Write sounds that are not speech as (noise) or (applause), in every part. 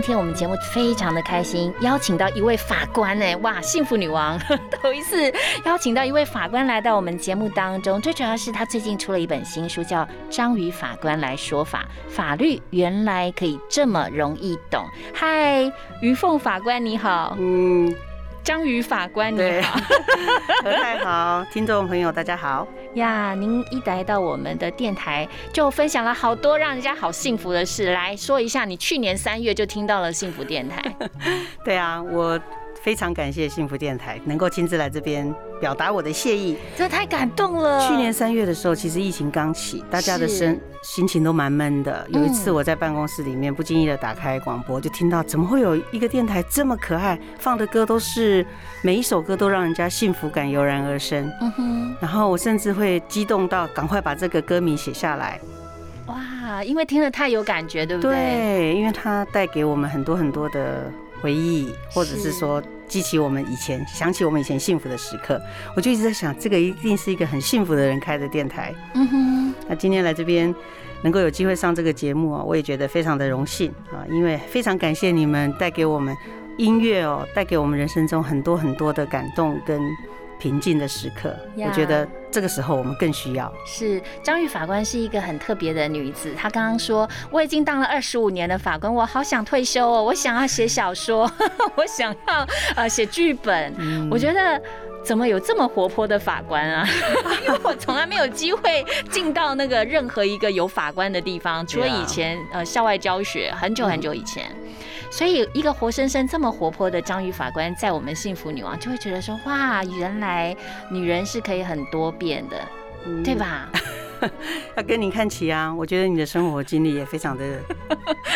今天我们节目非常的开心，邀请到一位法官呢，哇，幸福女王 (laughs) 头一次邀请到一位法官来到我们节目当中。最主要是他最近出了一本新书，叫《章鱼法官来说法》，法律原来可以这么容易懂。嗨，于凤法官你好，嗯，章鱼法官你好，(laughs) 何太好，听众朋友大家好。呀，您一来到我们的电台，就分享了好多让人家好幸福的事。来说一下，你去年三月就听到了幸福电台。(laughs) 对啊，我。非常感谢幸福电台能够亲自来这边表达我的谢意，这太感动了。去年三月的时候，其实疫情刚起，大家的身心情都蛮闷的。有一次我在办公室里面不经意的打开广播，就听到怎么会有一个电台这么可爱，放的歌都是每一首歌都让人家幸福感油然而生。嗯哼，然后我甚至会激动到赶快把这个歌名写下来。哇，因为听了太有感觉，对不对？对，因为它带给我们很多很多的。回忆，或者是说激起我们以前想起我们以前幸福的时刻，我就一直在想，这个一定是一个很幸福的人开的电台。嗯哼，那今天来这边能够有机会上这个节目啊，我也觉得非常的荣幸啊，因为非常感谢你们带给我们音乐哦，带给我们人生中很多很多的感动跟。平静的时刻，我觉得这个时候我们更需要。是张玉法官是一个很特别的女子，她刚刚说我已经当了二十五年的法官，我好想退休哦，我想要写小说，(laughs) 我想要呃写剧本。我觉得怎么有这么活泼的法官啊？(laughs) 因为我从来没有机会进到那个任何一个有法官的地方，除了以前呃校外教学，很久很久以前。所以，一个活生生这么活泼的章鱼法官，在我们幸福女王就会觉得说：哇，原来女人是可以很多变的，对吧？(laughs) 要跟你看齐啊！我觉得你的生活经历也非常的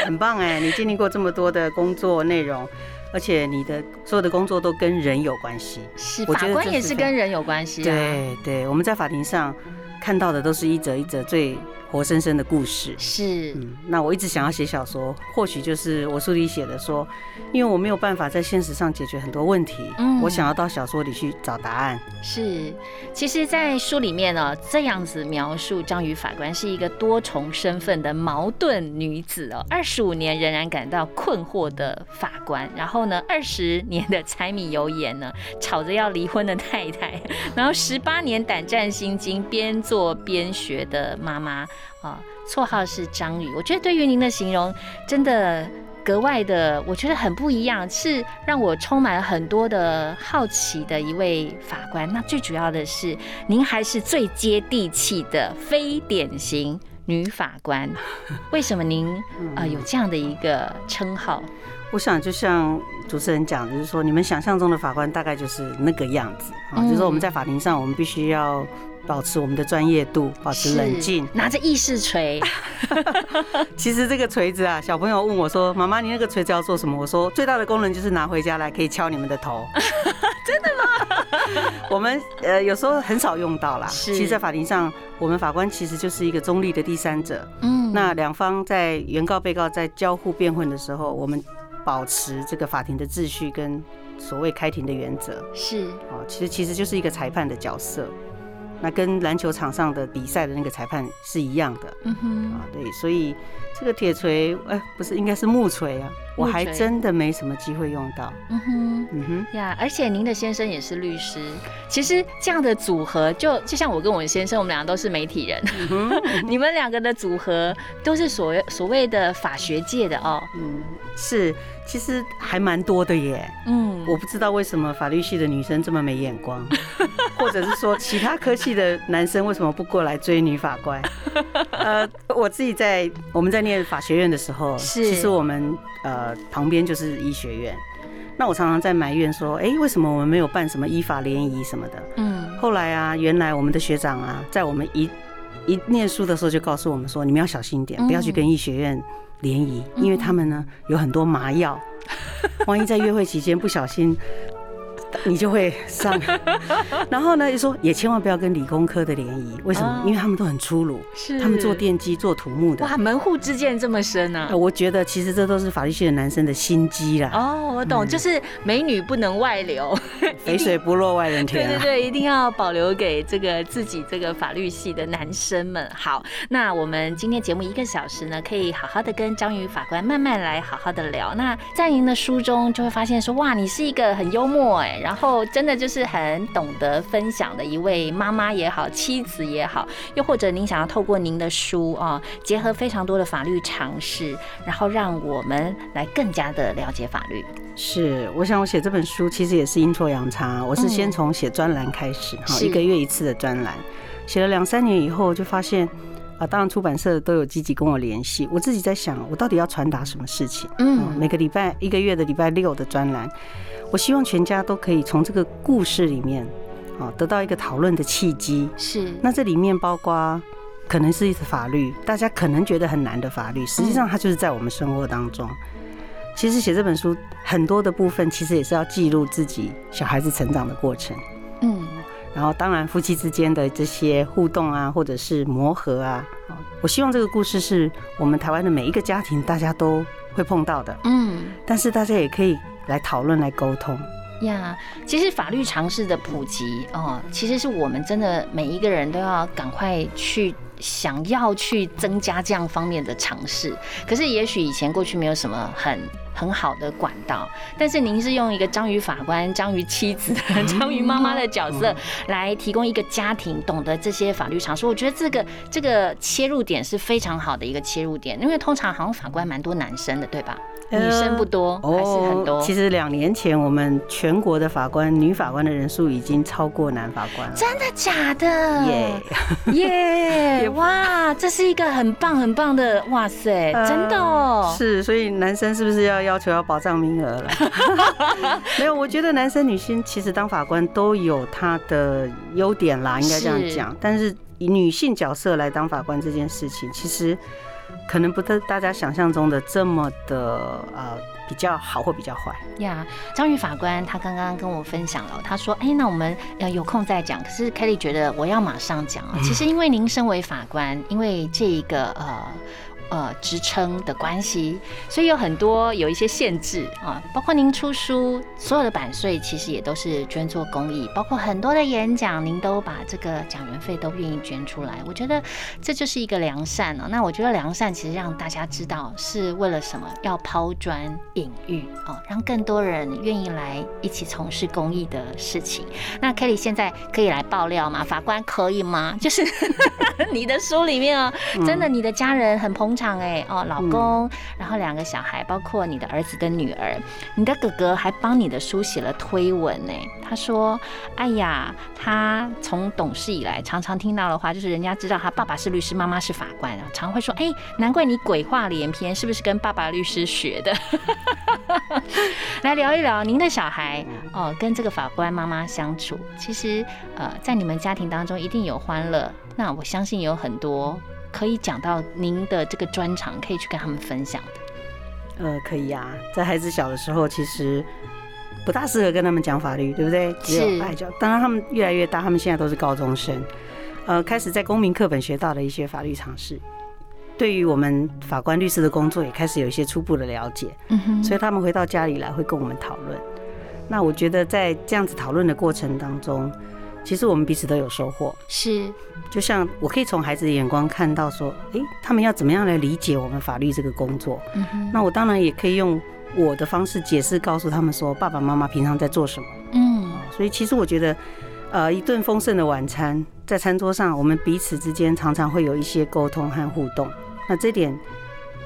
很棒哎，你经历过这么多的工作内容，而且你的所有的工作都跟人有关系。是，法官也是跟人有关系。对对，我们在法庭上看到的都是一则一则最。活生生的故事是，嗯，那我一直想要写小说，或许就是我书里写的说，因为我没有办法在现实上解决很多问题，嗯，我想要到小说里去找答案。是，其实，在书里面呢，这样子描述章鱼法官是一个多重身份的矛盾女子哦，二十五年仍然感到困惑的法官，然后呢，二十年的柴米油盐呢，吵着要离婚的太太，然后十八年胆战心惊边做边学的妈妈。啊，绰号是章鱼。我觉得对于您的形容，真的格外的，我觉得很不一样，是让我充满了很多的好奇的一位法官。那最主要的是，您还是最接地气的非典型女法官。为什么您啊 (laughs) 有这样的一个称号？我想，就像主持人讲，就是说，你们想象中的法官大概就是那个样子啊，就是说我们在法庭上，我们必须要。保持我们的专业度，保持冷静，拿着议事锤。(laughs) 其实这个锤子啊，小朋友问我说：“妈妈，你那个锤子要做什么？”我说：“最大的功能就是拿回家来可以敲你们的头。(laughs) ”真的吗？(laughs) 我们呃有时候很少用到啦。其实，在法庭上，我们法官其实就是一个中立的第三者。嗯。那两方在原告、被告在交互辩论的时候，我们保持这个法庭的秩序跟所谓开庭的原则。是。哦，其实其实就是一个裁判的角色。那跟篮球场上的比赛的那个裁判是一样的，嗯哼，啊，对，所以这个铁锤，哎，不是，应该是木锤啊，我还真的没什么机会用到，嗯哼，嗯哼，呀，而且您的先生也是律师，其实这样的组合，就就像我跟我先生，我们两个都是媒体人，(laughs) 你们两个的组合都是所谓所谓的法学界的哦，嗯，是。其实还蛮多的耶，嗯，我不知道为什么法律系的女生这么没眼光，(laughs) 或者是说其他科系的男生为什么不过来追女法官？(laughs) 呃，我自己在我们在念法学院的时候，其实我们呃旁边就是医学院，那我常常在埋怨说，哎，为什么我们没有办什么依法联谊什么的？嗯，后来啊，原来我们的学长啊，在我们一一念书的时候就告诉我们说，你们要小心一点，不要去跟医学院。联谊，因为他们呢有很多麻药，(laughs) 万一在约会期间不小心。你就会上，(laughs) 然后呢，就说也千万不要跟理工科的联谊，为什么？因为他们都很粗鲁，是他们做电机、做土木的。哇，门户之见这么深啊！我觉得其实这都是法律系的男生的心机啦。哦，我懂，就是美女不能外流，(laughs) 肥水不落外人田。(laughs) 对对对，一定要保留给这个自己这个法律系的男生们。好，那我们今天节目一个小时呢，可以好好的跟张宇法官慢慢来好好的聊。那在您的书中就会发现说，哇，你是一个很幽默哎。然后真的就是很懂得分享的一位妈妈也好，妻子也好，又或者您想要透过您的书啊，结合非常多的法律常识，然后让我们来更加的了解法律。是，我想我写这本书其实也是阴错阳差，我是先从写专栏开始，哈，一个月一次的专栏，写了两三年以后，就发现啊，当然出版社都有积极跟我联系，我自己在想，我到底要传达什么事情？嗯，每个礼拜一个月的礼拜六的专栏。我希望全家都可以从这个故事里面，啊，得到一个讨论的契机。是，那这里面包括可能是一次法律，大家可能觉得很难的法律，实际上它就是在我们生活当中。其实写这本书很多的部分，其实也是要记录自己小孩子成长的过程。嗯，然后当然夫妻之间的这些互动啊，或者是磨合啊，我希望这个故事是我们台湾的每一个家庭大家都会碰到的。嗯，但是大家也可以。来讨论，来沟通呀。其实法律常识的普及哦，其实是我们真的每一个人都要赶快去想要去增加这样方面的尝试。可是也许以前过去没有什么很很好的管道，但是您是用一个章鱼法官、章鱼妻子、章鱼妈妈的角色来提供一个家庭懂得这些法律常识。我觉得这个这个切入点是非常好的一个切入点，因为通常好像法官蛮多男生的，对吧？女生不多，还是很多。其实两年前，我们全国的法官女法官的人数已经超过男法官了。真的假的？耶耶！(laughs) 哇，这是一个很棒很棒的，哇塞，真的哦。是，所以男生是不是要要求要保障名额了？(laughs) 没有，我觉得男生女性其实当法官都有他的优点啦，应该这样讲。但是以女性角色来当法官这件事情，其实。可能不是大家想象中的这么的呃比较好或比较坏呀。张宇法官他刚刚跟我分享了，他说：“哎，那我们呃有空再讲。”可是 Kelly 觉得我要马上讲啊。(laughs) 其实因为您身为法官，因为这一个呃。呃，职称的关系，所以有很多有一些限制啊，包括您出书，所有的版税其实也都是捐做公益，包括很多的演讲，您都把这个讲员费都愿意捐出来。我觉得这就是一个良善哦。那我觉得良善其实让大家知道是为了什么，要抛砖引玉哦，让更多人愿意来一起从事公益的事情。那 Kelly 现在可以来爆料吗？法官可以吗？就是 (laughs) 你的书里面哦，真的你的家人很捧。场哎哦，老公，然后两个小孩，包括你的儿子跟女儿，你的哥哥还帮你的书写了推文呢。他说：“哎呀，他从懂事以来，常常听到的话，就是人家知道他爸爸是律师，妈妈是法官，常会说：哎，难怪你鬼话连篇，是不是跟爸爸律师学的？(laughs) 来聊一聊您的小孩哦，跟这个法官妈妈相处，其实呃，在你们家庭当中一定有欢乐，那我相信有很多。”可以讲到您的这个专长，可以去跟他们分享的。呃，可以啊，在孩子小的时候，其实不大适合跟他们讲法律，对不对？只有爱教。当然，他们越来越大，他们现在都是高中生，呃，开始在公民课本学到的一些法律常识，对于我们法官、律师的工作也开始有一些初步的了解。嗯哼。所以他们回到家里来会跟我们讨论。那我觉得在这样子讨论的过程当中。其实我们彼此都有收获，是，就像我可以从孩子的眼光看到说，哎，他们要怎么样来理解我们法律这个工作？嗯，那我当然也可以用我的方式解释，告诉他们说，爸爸妈妈平常在做什么？嗯，所以其实我觉得，呃，一顿丰盛的晚餐在餐桌上，我们彼此之间常常会有一些沟通和互动，那这点，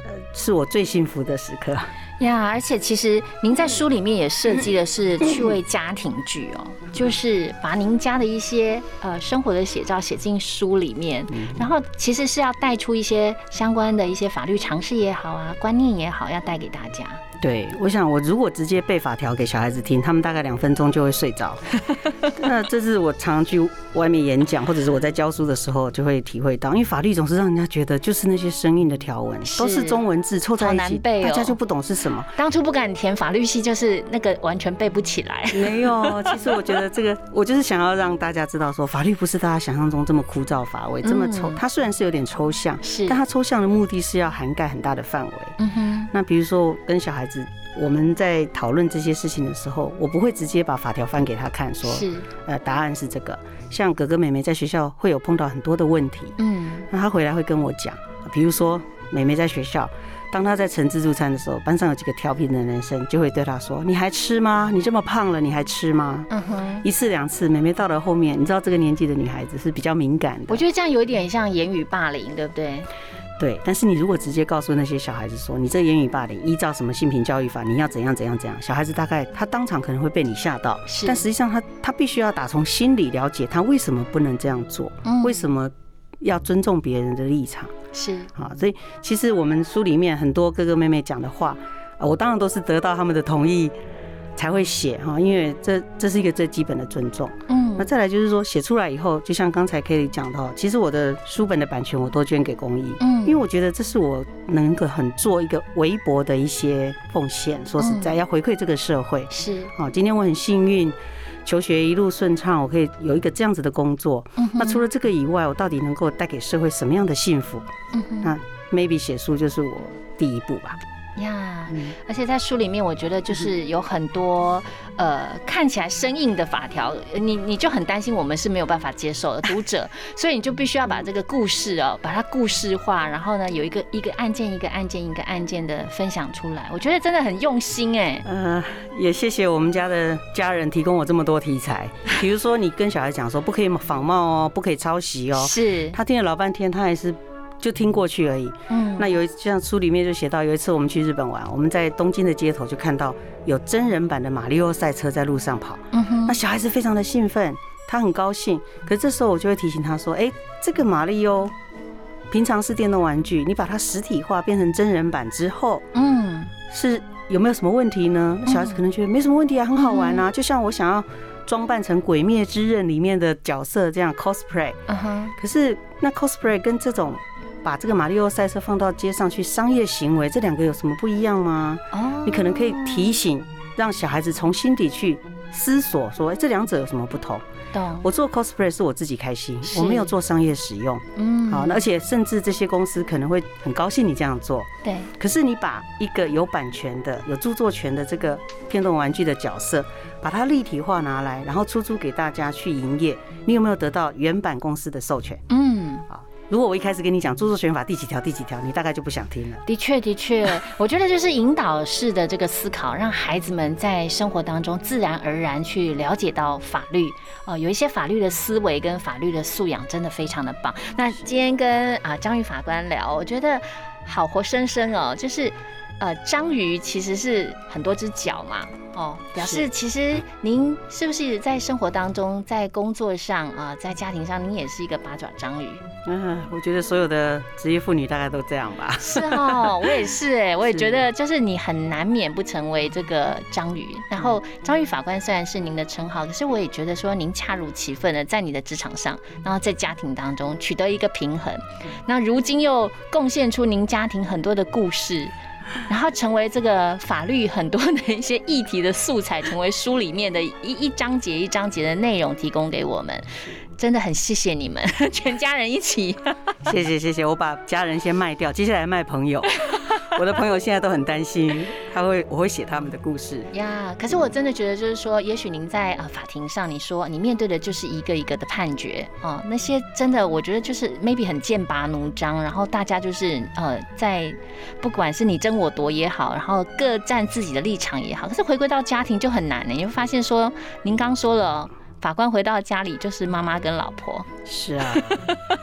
呃，是我最幸福的时刻。呀，而且其实您在书里面也设计的是趣味家庭剧哦，就是把您家的一些呃生活的写照写进书里面，然后其实是要带出一些相关的一些法律常识也好啊，观念也好，要带给大家。对，我想我如果直接背法条给小孩子听，他们大概两分钟就会睡着。(laughs) 那这是我常去外面演讲，或者是我在教书的时候就会体会到，因为法律总是让人家觉得就是那些生硬的条文，都是中文字凑在一起，大家就不懂是什么。当初不敢填法律系，就是那个完全背不起来。(laughs) 没有，其实我觉得这个，我就是想要让大家知道，说法律不是大家想象中这么枯燥乏味，这么抽。它虽然是有点抽象，是，但它抽象的目的是要涵盖很大的范围。嗯哼。那比如说跟小孩子。我们在讨论这些事情的时候，我不会直接把法条翻给他看，说，是，呃，答案是这个。像哥哥妹妹在学校会有碰到很多的问题，嗯，那他回来会跟我讲，比如说妹妹在学校，当她在盛自助餐的时候，班上有几个调皮的男生就会对她说：“你还吃吗？你这么胖了，你还吃吗？”嗯哼，一次两次，妹妹到了后面，你知道这个年纪的女孩子是比较敏感的。我觉得这样有一点像言语霸凌，对不对？对，但是你如果直接告诉那些小孩子说，你这言语霸凌依照什么性平教育法，你要怎样怎样怎样，小孩子大概他当场可能会被你吓到，但实际上他他必须要打从心里了解他为什么不能这样做，为什么要尊重别人的立场，是。啊，所以其实我们书里面很多哥哥妹妹讲的话，我当然都是得到他们的同意。才会写哈，因为这这是一个最基本的尊重。嗯，那再来就是说，写出来以后，就像刚才 Kelly 讲的，其实我的书本的版权我都捐给公益。嗯，因为我觉得这是我能够很做一个微薄的一些奉献。说实在，要回馈这个社会。是，好，今天我很幸运，求学一路顺畅，我可以有一个这样子的工作。嗯，那除了这个以外，我到底能够带给社会什么样的幸福？嗯，那 maybe 写书就是我第一步吧。呀，而且在书里面，我觉得就是有很多呃看起来生硬的法条，你你就很担心我们是没有办法接受的读者，(laughs) 所以你就必须要把这个故事哦，把它故事化，然后呢有一个一个案件一个案件一个案件的分享出来，我觉得真的很用心哎。呃，也谢谢我们家的家人提供我这么多题材，(laughs) 比如说你跟小孩讲说不可以仿冒哦，不可以抄袭哦，是他听了老半天，他还是。就听过去而已。嗯，那有一像书里面就写到，有一次我们去日本玩，我们在东京的街头就看到有真人版的马里奥赛车在路上跑。嗯哼，那小孩子非常的兴奋，他很高兴。可是这时候我就会提醒他说：“哎，这个马里奥平常是电动玩具，你把它实体化变成真人版之后，嗯，是有没有什么问题呢？”小孩子可能觉得没什么问题啊，很好玩啊。就像我想要装扮成《鬼灭之刃》里面的角色这样 cosplay。嗯哼，可是那 cosplay 跟这种把这个马里奥赛车放到街上去商业行为，这两个有什么不一样吗？哦，你可能可以提醒，让小孩子从心底去思索，说，哎，这两者有什么不同？懂。我做 cosplay 是我自己开心，我没有做商业使用。嗯，好，而且甚至这些公司可能会很高兴你这样做。对。可是你把一个有版权的、有著作权的这个电动玩具的角色，把它立体化拿来，然后出租给大家去营业，你有没有得到原版公司的授权？嗯，好。如果我一开始跟你讲著作权法第几条第几条，你大概就不想听了。的确，的确，我觉得就是引导式的这个思考，让孩子们在生活当中自然而然去了解到法律，哦，有一些法律的思维跟法律的素养，真的非常的棒。那今天跟啊张玉法官聊，我觉得好活生生哦，就是呃章鱼其实是很多只脚嘛。哦，表示其实您是不是在生活当中，在工作上啊，在家庭上，您也是一个八爪章鱼？嗯，我觉得所有的职业妇女大概都这样吧。是哦，我也是哎，我也觉得就是你很难免不成为这个章鱼。然后章鱼法官虽然是您的称号，可是我也觉得说您恰如其分的在你的职场上，然后在家庭当中取得一个平衡。那如今又贡献出您家庭很多的故事。(laughs) 然后成为这个法律很多的一些议题的素材，成为书里面的一一章节一章节的内容，提供给我们。真的很谢谢你们，(laughs) 全家人一起。(laughs) 谢谢谢谢，我把家人先卖掉，接下来卖朋友。(laughs) 我的朋友现在都很担心，他会我会写他们的故事呀。可是我真的觉得，就是说，也许您在啊法庭上，你说你面对的就是一个一个的判决啊，那些真的，我觉得就是 maybe 很剑拔弩张，然后大家就是呃在不管是你争我夺也好，然后各站自己的立场也好，可是回归到家庭就很难呢。你会发现说，您刚说了。法官回到家里就是妈妈跟老婆。是啊，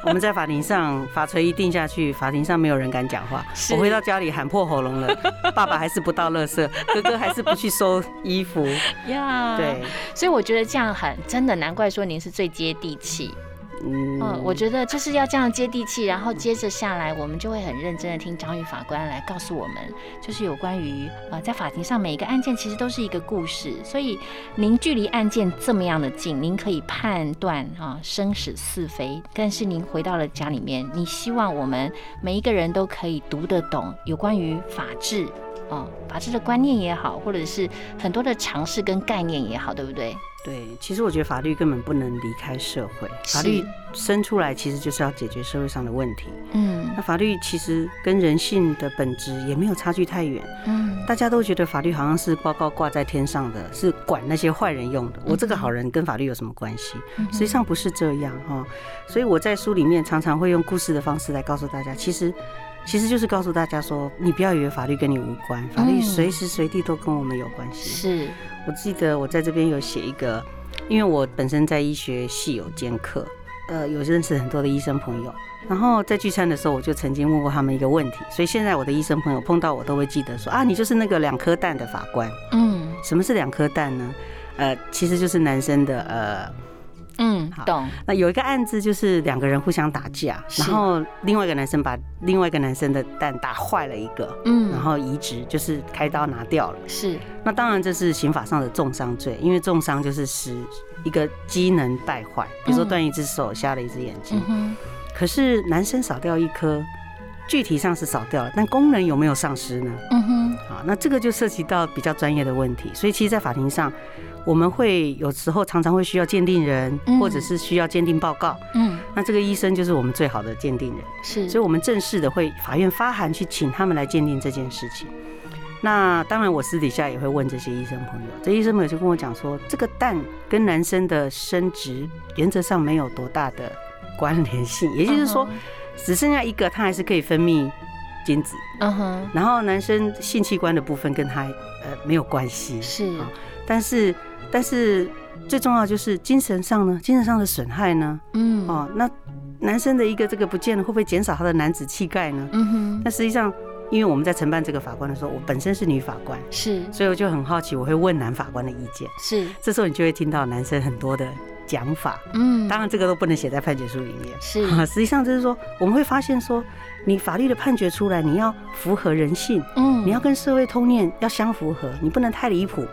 我们在法庭上法锤一定下去，法庭上没有人敢讲话。我回到家里喊破喉咙了，(laughs) 爸爸还是不到垃圾，哥哥还是不去收衣服。(laughs) 呀，对，所以我觉得这样很真的，难怪说您是最接地气。嗯，我觉得就是要这样接地气，然后接着下来，我们就会很认真的听张宇法官来告诉我们，就是有关于呃，在法庭上每一个案件其实都是一个故事，所以您距离案件这么样的近，您可以判断啊生死是非，但是您回到了家里面，你希望我们每一个人都可以读得懂有关于法治啊，法治的观念也好，或者是很多的常识跟概念也好，对不对？对，其实我觉得法律根本不能离开社会。法律生出来其实就是要解决社会上的问题。嗯，那法律其实跟人性的本质也没有差距太远。嗯，大家都觉得法律好像是高高挂在天上的，是管那些坏人用的。我这个好人跟法律有什么关系？实际上不是这样哈。所以我在书里面常常会用故事的方式来告诉大家，其实。其实就是告诉大家说，你不要以为法律跟你无关，法律随时随地都跟我们有关系。是我记得我在这边有写一个，因为我本身在医学系有兼课，呃，有认识很多的医生朋友，然后在聚餐的时候，我就曾经问过他们一个问题，所以现在我的医生朋友碰到我都会记得说啊，你就是那个两颗蛋的法官。嗯，什么是两颗蛋呢？呃，其实就是男生的呃。嗯，懂。那有一个案子，就是两个人互相打架，然后另外一个男生把另外一个男生的蛋打坏了一个，嗯，然后移植就是开刀拿掉了。是。那当然这是刑法上的重伤罪，因为重伤就是使一个机能败坏，比如说断一只手、瞎了一只眼睛。嗯可是男生少掉一颗，具体上是少掉了，但功能有没有丧失呢？嗯哼。好，那这个就涉及到比较专业的问题，所以其实，在法庭上。我们会有时候常常会需要鉴定人，或者是需要鉴定报告。嗯，那这个医生就是我们最好的鉴定人。是，所以我们正式的会法院发函去请他们来鉴定这件事情。那当然，我私底下也会问这些医生朋友。这医生朋友就跟我讲说，这个蛋跟男生的生殖原则上没有多大的关联性，也就是说，只剩下一个，他还是可以分泌精子。嗯哼。然后男生性器官的部分跟他呃没有关系。是啊，但是。但是最重要就是精神上呢，精神上的损害呢，嗯，哦，那男生的一个这个不见了，会不会减少他的男子气概呢？嗯哼。那实际上，因为我们在承办这个法官的时候，我本身是女法官，是，所以我就很好奇，我会问男法官的意见，是。这时候你就会听到男生很多的讲法，嗯，当然这个都不能写在判决书里面，是。啊 (laughs) 实际上就是说，我们会发现说，你法律的判决出来，你要符合人性，嗯，你要跟社会通念要相符合，你不能太离谱。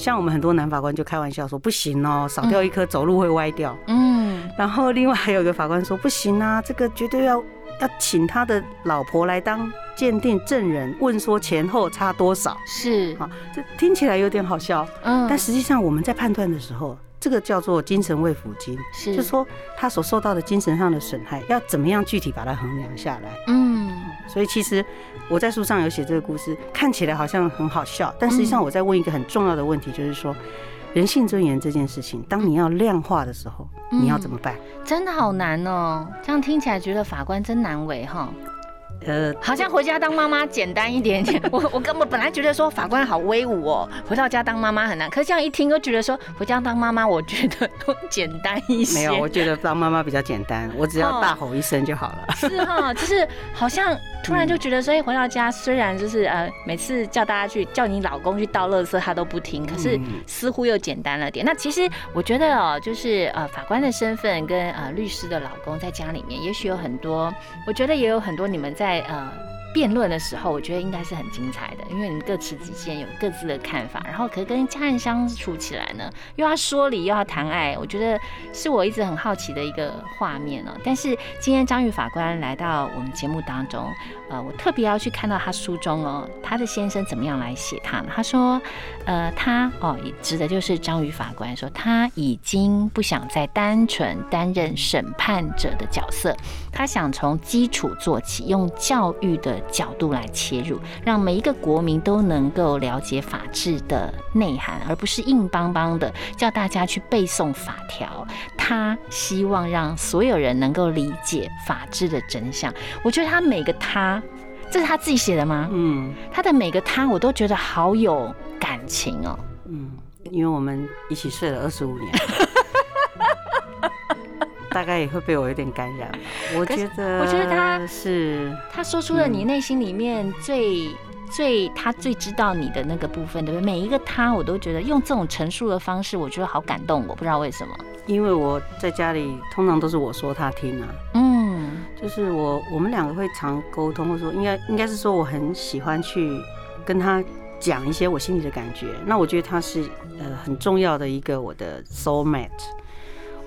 像我们很多男法官就开玩笑说不行哦，少掉一颗走路会歪掉。嗯，然后另外还有一个法官说不行啊，这个绝对要要请他的老婆来当鉴定证人，问说前后差多少。是啊，这听起来有点好笑。嗯，但实际上我们在判断的时候。这个叫做精神慰抚金，是，就说他所受到的精神上的损害，要怎么样具体把它衡量下来？嗯，所以其实我在书上有写这个故事，看起来好像很好笑，但实际上我在问一个很重要的问题，就是说人性尊严这件事情，当你要量化的时候，你要怎么办？真的好难哦，这样听起来觉得法官真难为哈。呃，好像回家当妈妈简单一点点。(laughs) 我我根本本来觉得说法官好威武哦，回到家当妈妈很难。可是这样一听，又觉得说回家当妈妈，我觉得都简单一些。没有，我觉得当妈妈比较简单，我只要大吼一声就好了。是哈，就是好像突然就觉得，所以回到家虽然就是呃，每次叫大家去叫你老公去倒垃圾，他都不听。可是似乎又简单了点。那其实我觉得哦，就是呃，法官的身份跟呃律师的老公在家里面，也许有很多，我觉得也有很多你们在。在呃。辩论的时候，我觉得应该是很精彩的，因为你各持己见，有各自的看法，然后可是跟家人相处起来呢，又要说理，又要谈爱，我觉得是我一直很好奇的一个画面哦。但是今天张玉法官来到我们节目当中，呃，我特别要去看到他书中哦，他的先生怎么样来写他呢？他说，呃，他哦，指的就是张玉法官说，他已经不想再单纯担任审判者的角色，他想从基础做起，用教育的。角度来切入，让每一个国民都能够了解法治的内涵，而不是硬邦邦的叫大家去背诵法条。他希望让所有人能够理解法治的真相。我觉得他每个他，这是他自己写的吗？嗯，他的每个他，我都觉得好有感情哦。嗯，因为我们一起睡了二十五年。(laughs) 大概也会被我有点感染吧。(laughs) 我觉得，我觉得他是他说出了你内心里面最最他最知道你的那个部分，对不对？每一个他，我都觉得用这种陈述的方式，我觉得好感动。我不知道为什么。因为我在家里通常都是我说他听啊，嗯，就是我我们两个会常沟通，或者说应该应该是说我很喜欢去跟他讲一些我心里的感觉。那我觉得他是呃很重要的一个我的 soul mate。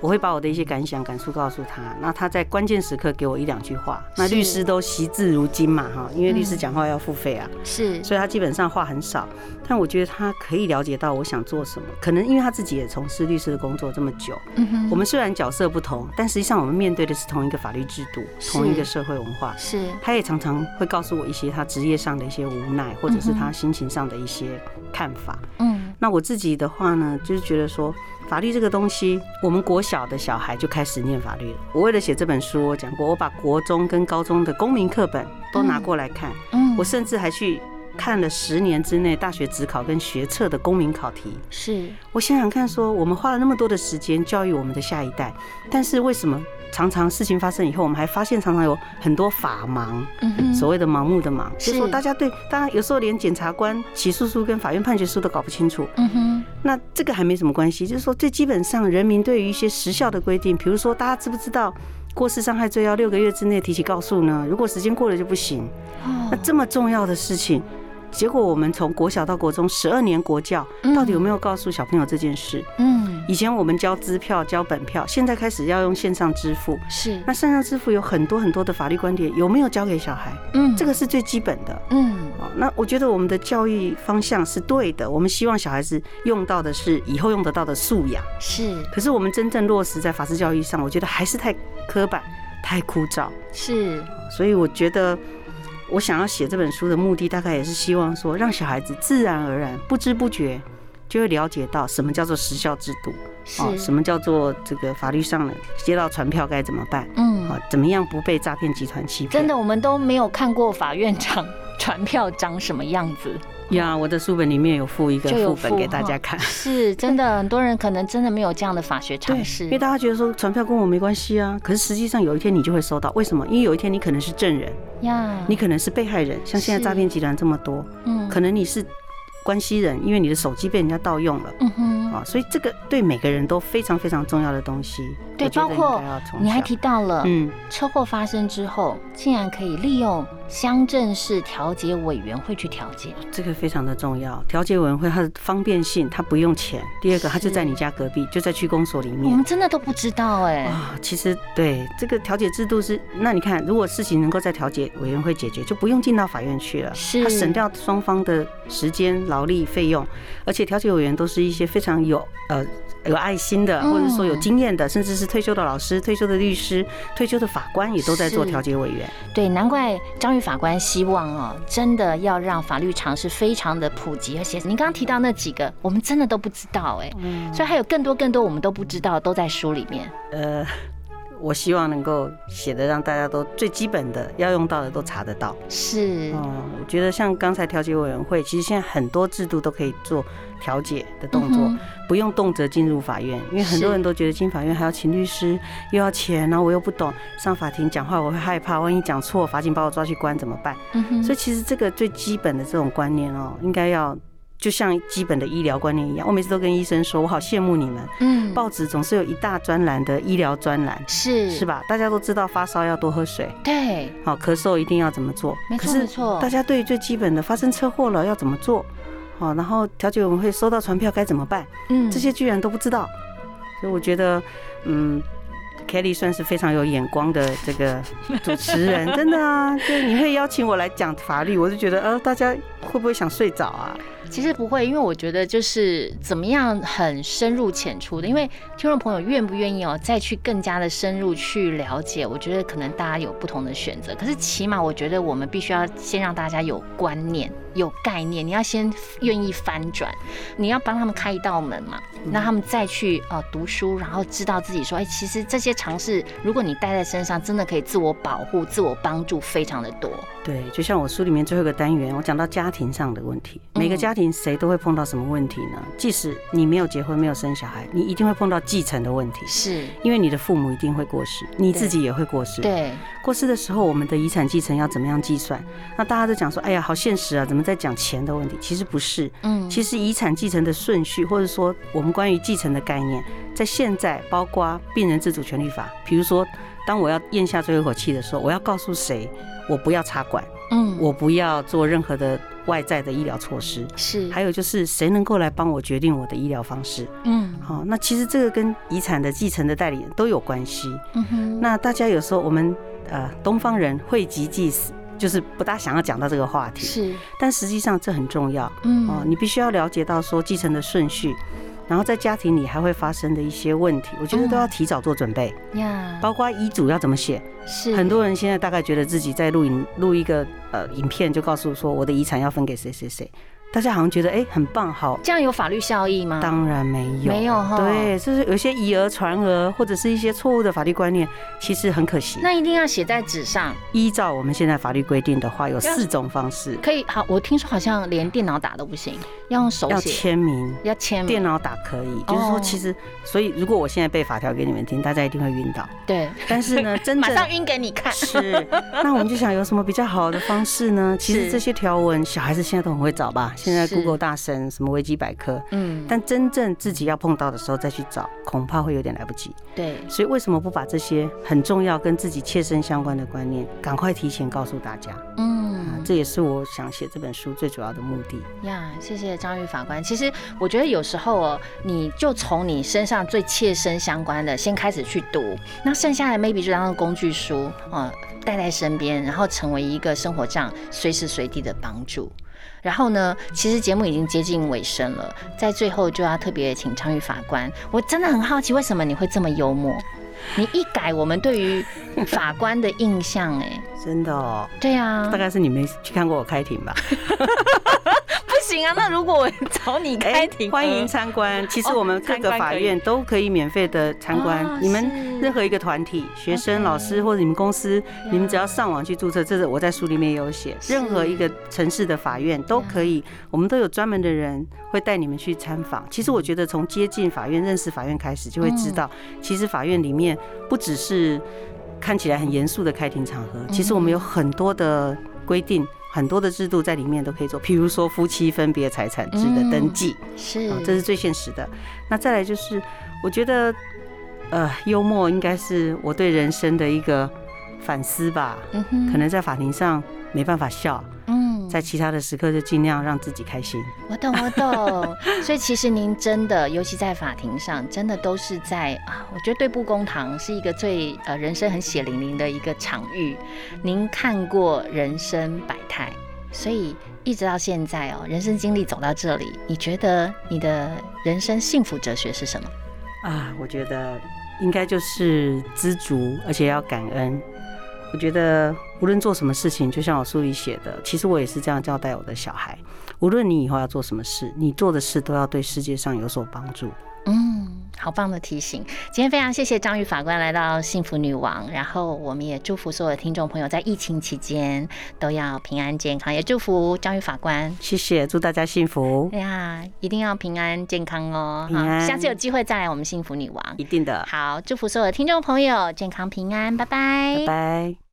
我会把我的一些感想、感触告诉他，那他在关键时刻给我一两句话。那律师都惜字如金嘛，哈，因为律师讲话要付费啊，是，所以他基本上话很少。但我觉得他可以了解到我想做什么，可能因为他自己也从事律师的工作这么久。嗯哼，我们虽然角色不同，但实际上我们面对的是同一个法律制度、同一个社会文化。是，他也常常会告诉我一些他职业上的一些无奈，或者是他心情上的一些看法。嗯，那我自己的话呢，就是觉得说。法律这个东西，我们国小的小孩就开始念法律了。我为了写这本书，我讲过，我把国中跟高中的公民课本都拿过来看。嗯，我甚至还去看了十年之内大学职考跟学测的公民考题。是我想想看，说我们花了那么多的时间教育我们的下一代，但是为什么？常常事情发生以后，我们还发现常常有很多法盲，所谓的盲目的盲，就是说大家对，当然有时候连检察官起诉书跟法院判决书都搞不清楚。嗯哼，那这个还没什么关系，就是说最基本上人民对于一些时效的规定，比如说大家知不知道过失伤害罪要六个月之内提起告诉呢？如果时间过了就不行。那这么重要的事情。结果我们从国小到国中十二年国教，到底有没有告诉小朋友这件事？嗯，以前我们交支票、交本票，现在开始要用线上支付。是，那线上支付有很多很多的法律观点，有没有教给小孩？嗯，这个是最基本的。嗯，那我觉得我们的教育方向是对的，我们希望小孩子用到的是以后用得到的素养。是，可是我们真正落实在法治教育上，我觉得还是太刻板、太枯燥。是，所以我觉得。我想要写这本书的目的，大概也是希望说，让小孩子自然而然、不知不觉就会了解到什么叫做时效制度，哦，什么叫做这个法律上的接到传票该怎么办，嗯，啊，怎么样不被诈骗集团欺骗？真的，我们都没有看过法院长 (laughs) 传票长什么样子。呀，我的书本里面有附一个副本给大家看。(laughs) 是真的，很多人可能真的没有这样的法学常识，因为大家觉得说传票跟我没关系啊。可是实际上有一天你就会收到，为什么？因为有一天你可能是证人呀，你可能是被害人，像现在诈骗集团这么多，嗯，可能你是。关系人，因为你的手机被人家盗用了，嗯哼，啊，所以这个对每个人都非常非常重要的东西。对，包括你还提到了，嗯，车祸发生之后，竟然可以利用乡镇市调解委员会去调解，这个非常的重要。调解委员会它的方便性，它不用钱。第二个，它就在你家隔壁，就在区公所里面。我们真的都不知道哎。啊，其实对这个调解制度是，那你看，如果事情能够在调解委员会解决，就不用进到法院去了，是，它省掉双方的时间。劳力费用，而且调解委员都是一些非常有呃有爱心的，或者说有经验的，甚至是退休的老师、退休的律师、退休的法官也都在做调解委员。对，难怪张玉法官希望哦，真的要让法律常识非常的普及，而且您刚刚提到那几个，我们真的都不知道哎，所以还有更多更多我们都不知道，都在书里面。呃。我希望能够写的让大家都最基本的要用到的都查得到。是，嗯，我觉得像刚才调解委员会，其实现在很多制度都可以做调解的动作，不用动辄进入法院，因为很多人都觉得进法院还要请律师，又要钱，然后我又不懂，上法庭讲话我会害怕，万一讲错，法警把我抓去关怎么办？嗯，所以其实这个最基本的这种观念哦，应该要。就像基本的医疗观念一样，我每次都跟医生说，我好羡慕你们。嗯，报纸总是有一大专栏的医疗专栏，是是吧？大家都知道发烧要多喝水，对，好咳嗽一定要怎么做？没错没错。大家对于最基本的发生车祸了要怎么做？好，然后调解委员会收到传票该怎么办？嗯，这些居然都不知道，所以我觉得，嗯，Kelly 算是非常有眼光的这个主持人，(laughs) 真的啊，就你会邀请我来讲法律，我就觉得，呃，大家会不会想睡着啊？其实不会，因为我觉得就是怎么样很深入浅出的，因为听众朋友愿不愿意哦，再去更加的深入去了解，我觉得可能大家有不同的选择。可是起码我觉得我们必须要先让大家有观念、有概念，你要先愿意翻转，你要帮他们开一道门嘛，让他们再去呃读书，然后知道自己说，哎，其实这些尝试，如果你带在身上，真的可以自我保护、自我帮助非常的多。对，就像我书里面最后一个单元，我讲到家庭上的问题，每个家庭谁都会碰到什么问题呢？即使你没有结婚，没有生小孩，你一定会碰到继承的问题，是因为你的父母一定会过世，你自己也会过世。对，过世的时候，我们的遗产继承要怎么样计算？那大家都讲说，哎呀，好现实啊，怎么在讲钱的问题？其实不是，嗯，其实遗产继承的顺序，或者说我们关于继承的概念，在现在包括病人自主权利法，比如说。当我要咽下最后一口气的时候，我要告诉谁，我不要插管，嗯，我不要做任何的外在的医疗措施，是。还有就是谁能够来帮我决定我的医疗方式，嗯，好，那其实这个跟遗产的继承的代理人都有关系，嗯哼。那大家有时候我们呃东方人讳疾忌死，就是不大想要讲到这个话题，是。但实际上这很重要，嗯，哦，你必须要了解到说继承的顺序。然后在家庭里还会发生的一些问题，我觉得都要提早做准备呀，包括遗嘱要怎么写。是很多人现在大概觉得自己在录影录一个呃影片，就告诉说我的遗产要分给谁谁谁。大家好像觉得哎很棒，好，这样有法律效益吗？当然没有，没有哈。对，就是有些以讹传讹，或者是一些错误的法律观念，其实很可惜。那一定要写在纸上。依照我们现在法律规定的话，有四种方式可以。好，我听说好像连电脑打都不行，要用手写。要签名，要签名。电脑打可以，就是说其实，所以如果我现在背法条给你们听，大家一定会晕倒。对，但是呢，(laughs) 真的马上晕给你看。是。那我们就想有什么比较好的方式呢？其实这些条文，小孩子现在都很会找吧？现在 Google 大神。什么维基百科？嗯，但真正自己要碰到的时候再去找，恐怕会有点来不及。对，所以为什么不把这些很重要、跟自己切身相关的观念，赶快提前告诉大家？嗯，这也是我想写这本书最主要的目的。呀，谢谢张玉法官。其实我觉得有时候哦，你就从你身上最切身相关的先开始去读，那剩下的 maybe 就当工具书啊，带在身边，然后成为一个生活上随时随地的帮助。然后呢，其实节目已经接近尾声了，在最后就要特别请昌玉法官，我真的很好奇，为什么你会这么幽默？你一改我们对于法官的印象，哎，真的哦，对啊，大概是你没去看过我开庭吧。(laughs) 行啊，那如果我找你开庭，欢迎参观。其实我们各个法院都可以免费的参观。你们任何一个团体、学生、老师或者你们公司，你们只要上网去注册，这是我在书里面也有写。任何一个城市的法院都可以，我们都有专门的人会带你们去参访。其实我觉得从接近法院、认识法院开始，就会知道，其实法院里面不只是看起来很严肃的开庭场合，其实我们有很多的规定。很多的制度在里面都可以做，譬如说夫妻分别财产制的登记，是，这是最现实的。那再来就是，我觉得，呃，幽默应该是我对人生的一个反思吧。可能在法庭上没办法笑。嗯在其他的时刻就尽量让自己开心。我懂，我懂。(laughs) 所以其实您真的，尤其在法庭上，真的都是在啊，我觉得对簿公堂是一个最呃人生很血淋淋的一个场域。您看过人生百态，所以一直到现在哦，人生经历走到这里，你觉得你的人生幸福哲学是什么？啊，我觉得应该就是知足，而且要感恩。我觉得无论做什么事情，就像我书里写的，其实我也是这样交代我的小孩。无论你以后要做什么事，你做的事都要对世界上有所帮助。嗯，好棒的提醒。今天非常谢谢张宇法官来到幸福女王，然后我们也祝福所有的听众朋友在疫情期间都要平安健康，也祝福张宇法官。谢谢，祝大家幸福。哎呀，一定要平安健康哦。好，下次有机会再来我们幸福女王。一定的。好，祝福所有的听众朋友健康平安，拜拜。拜拜。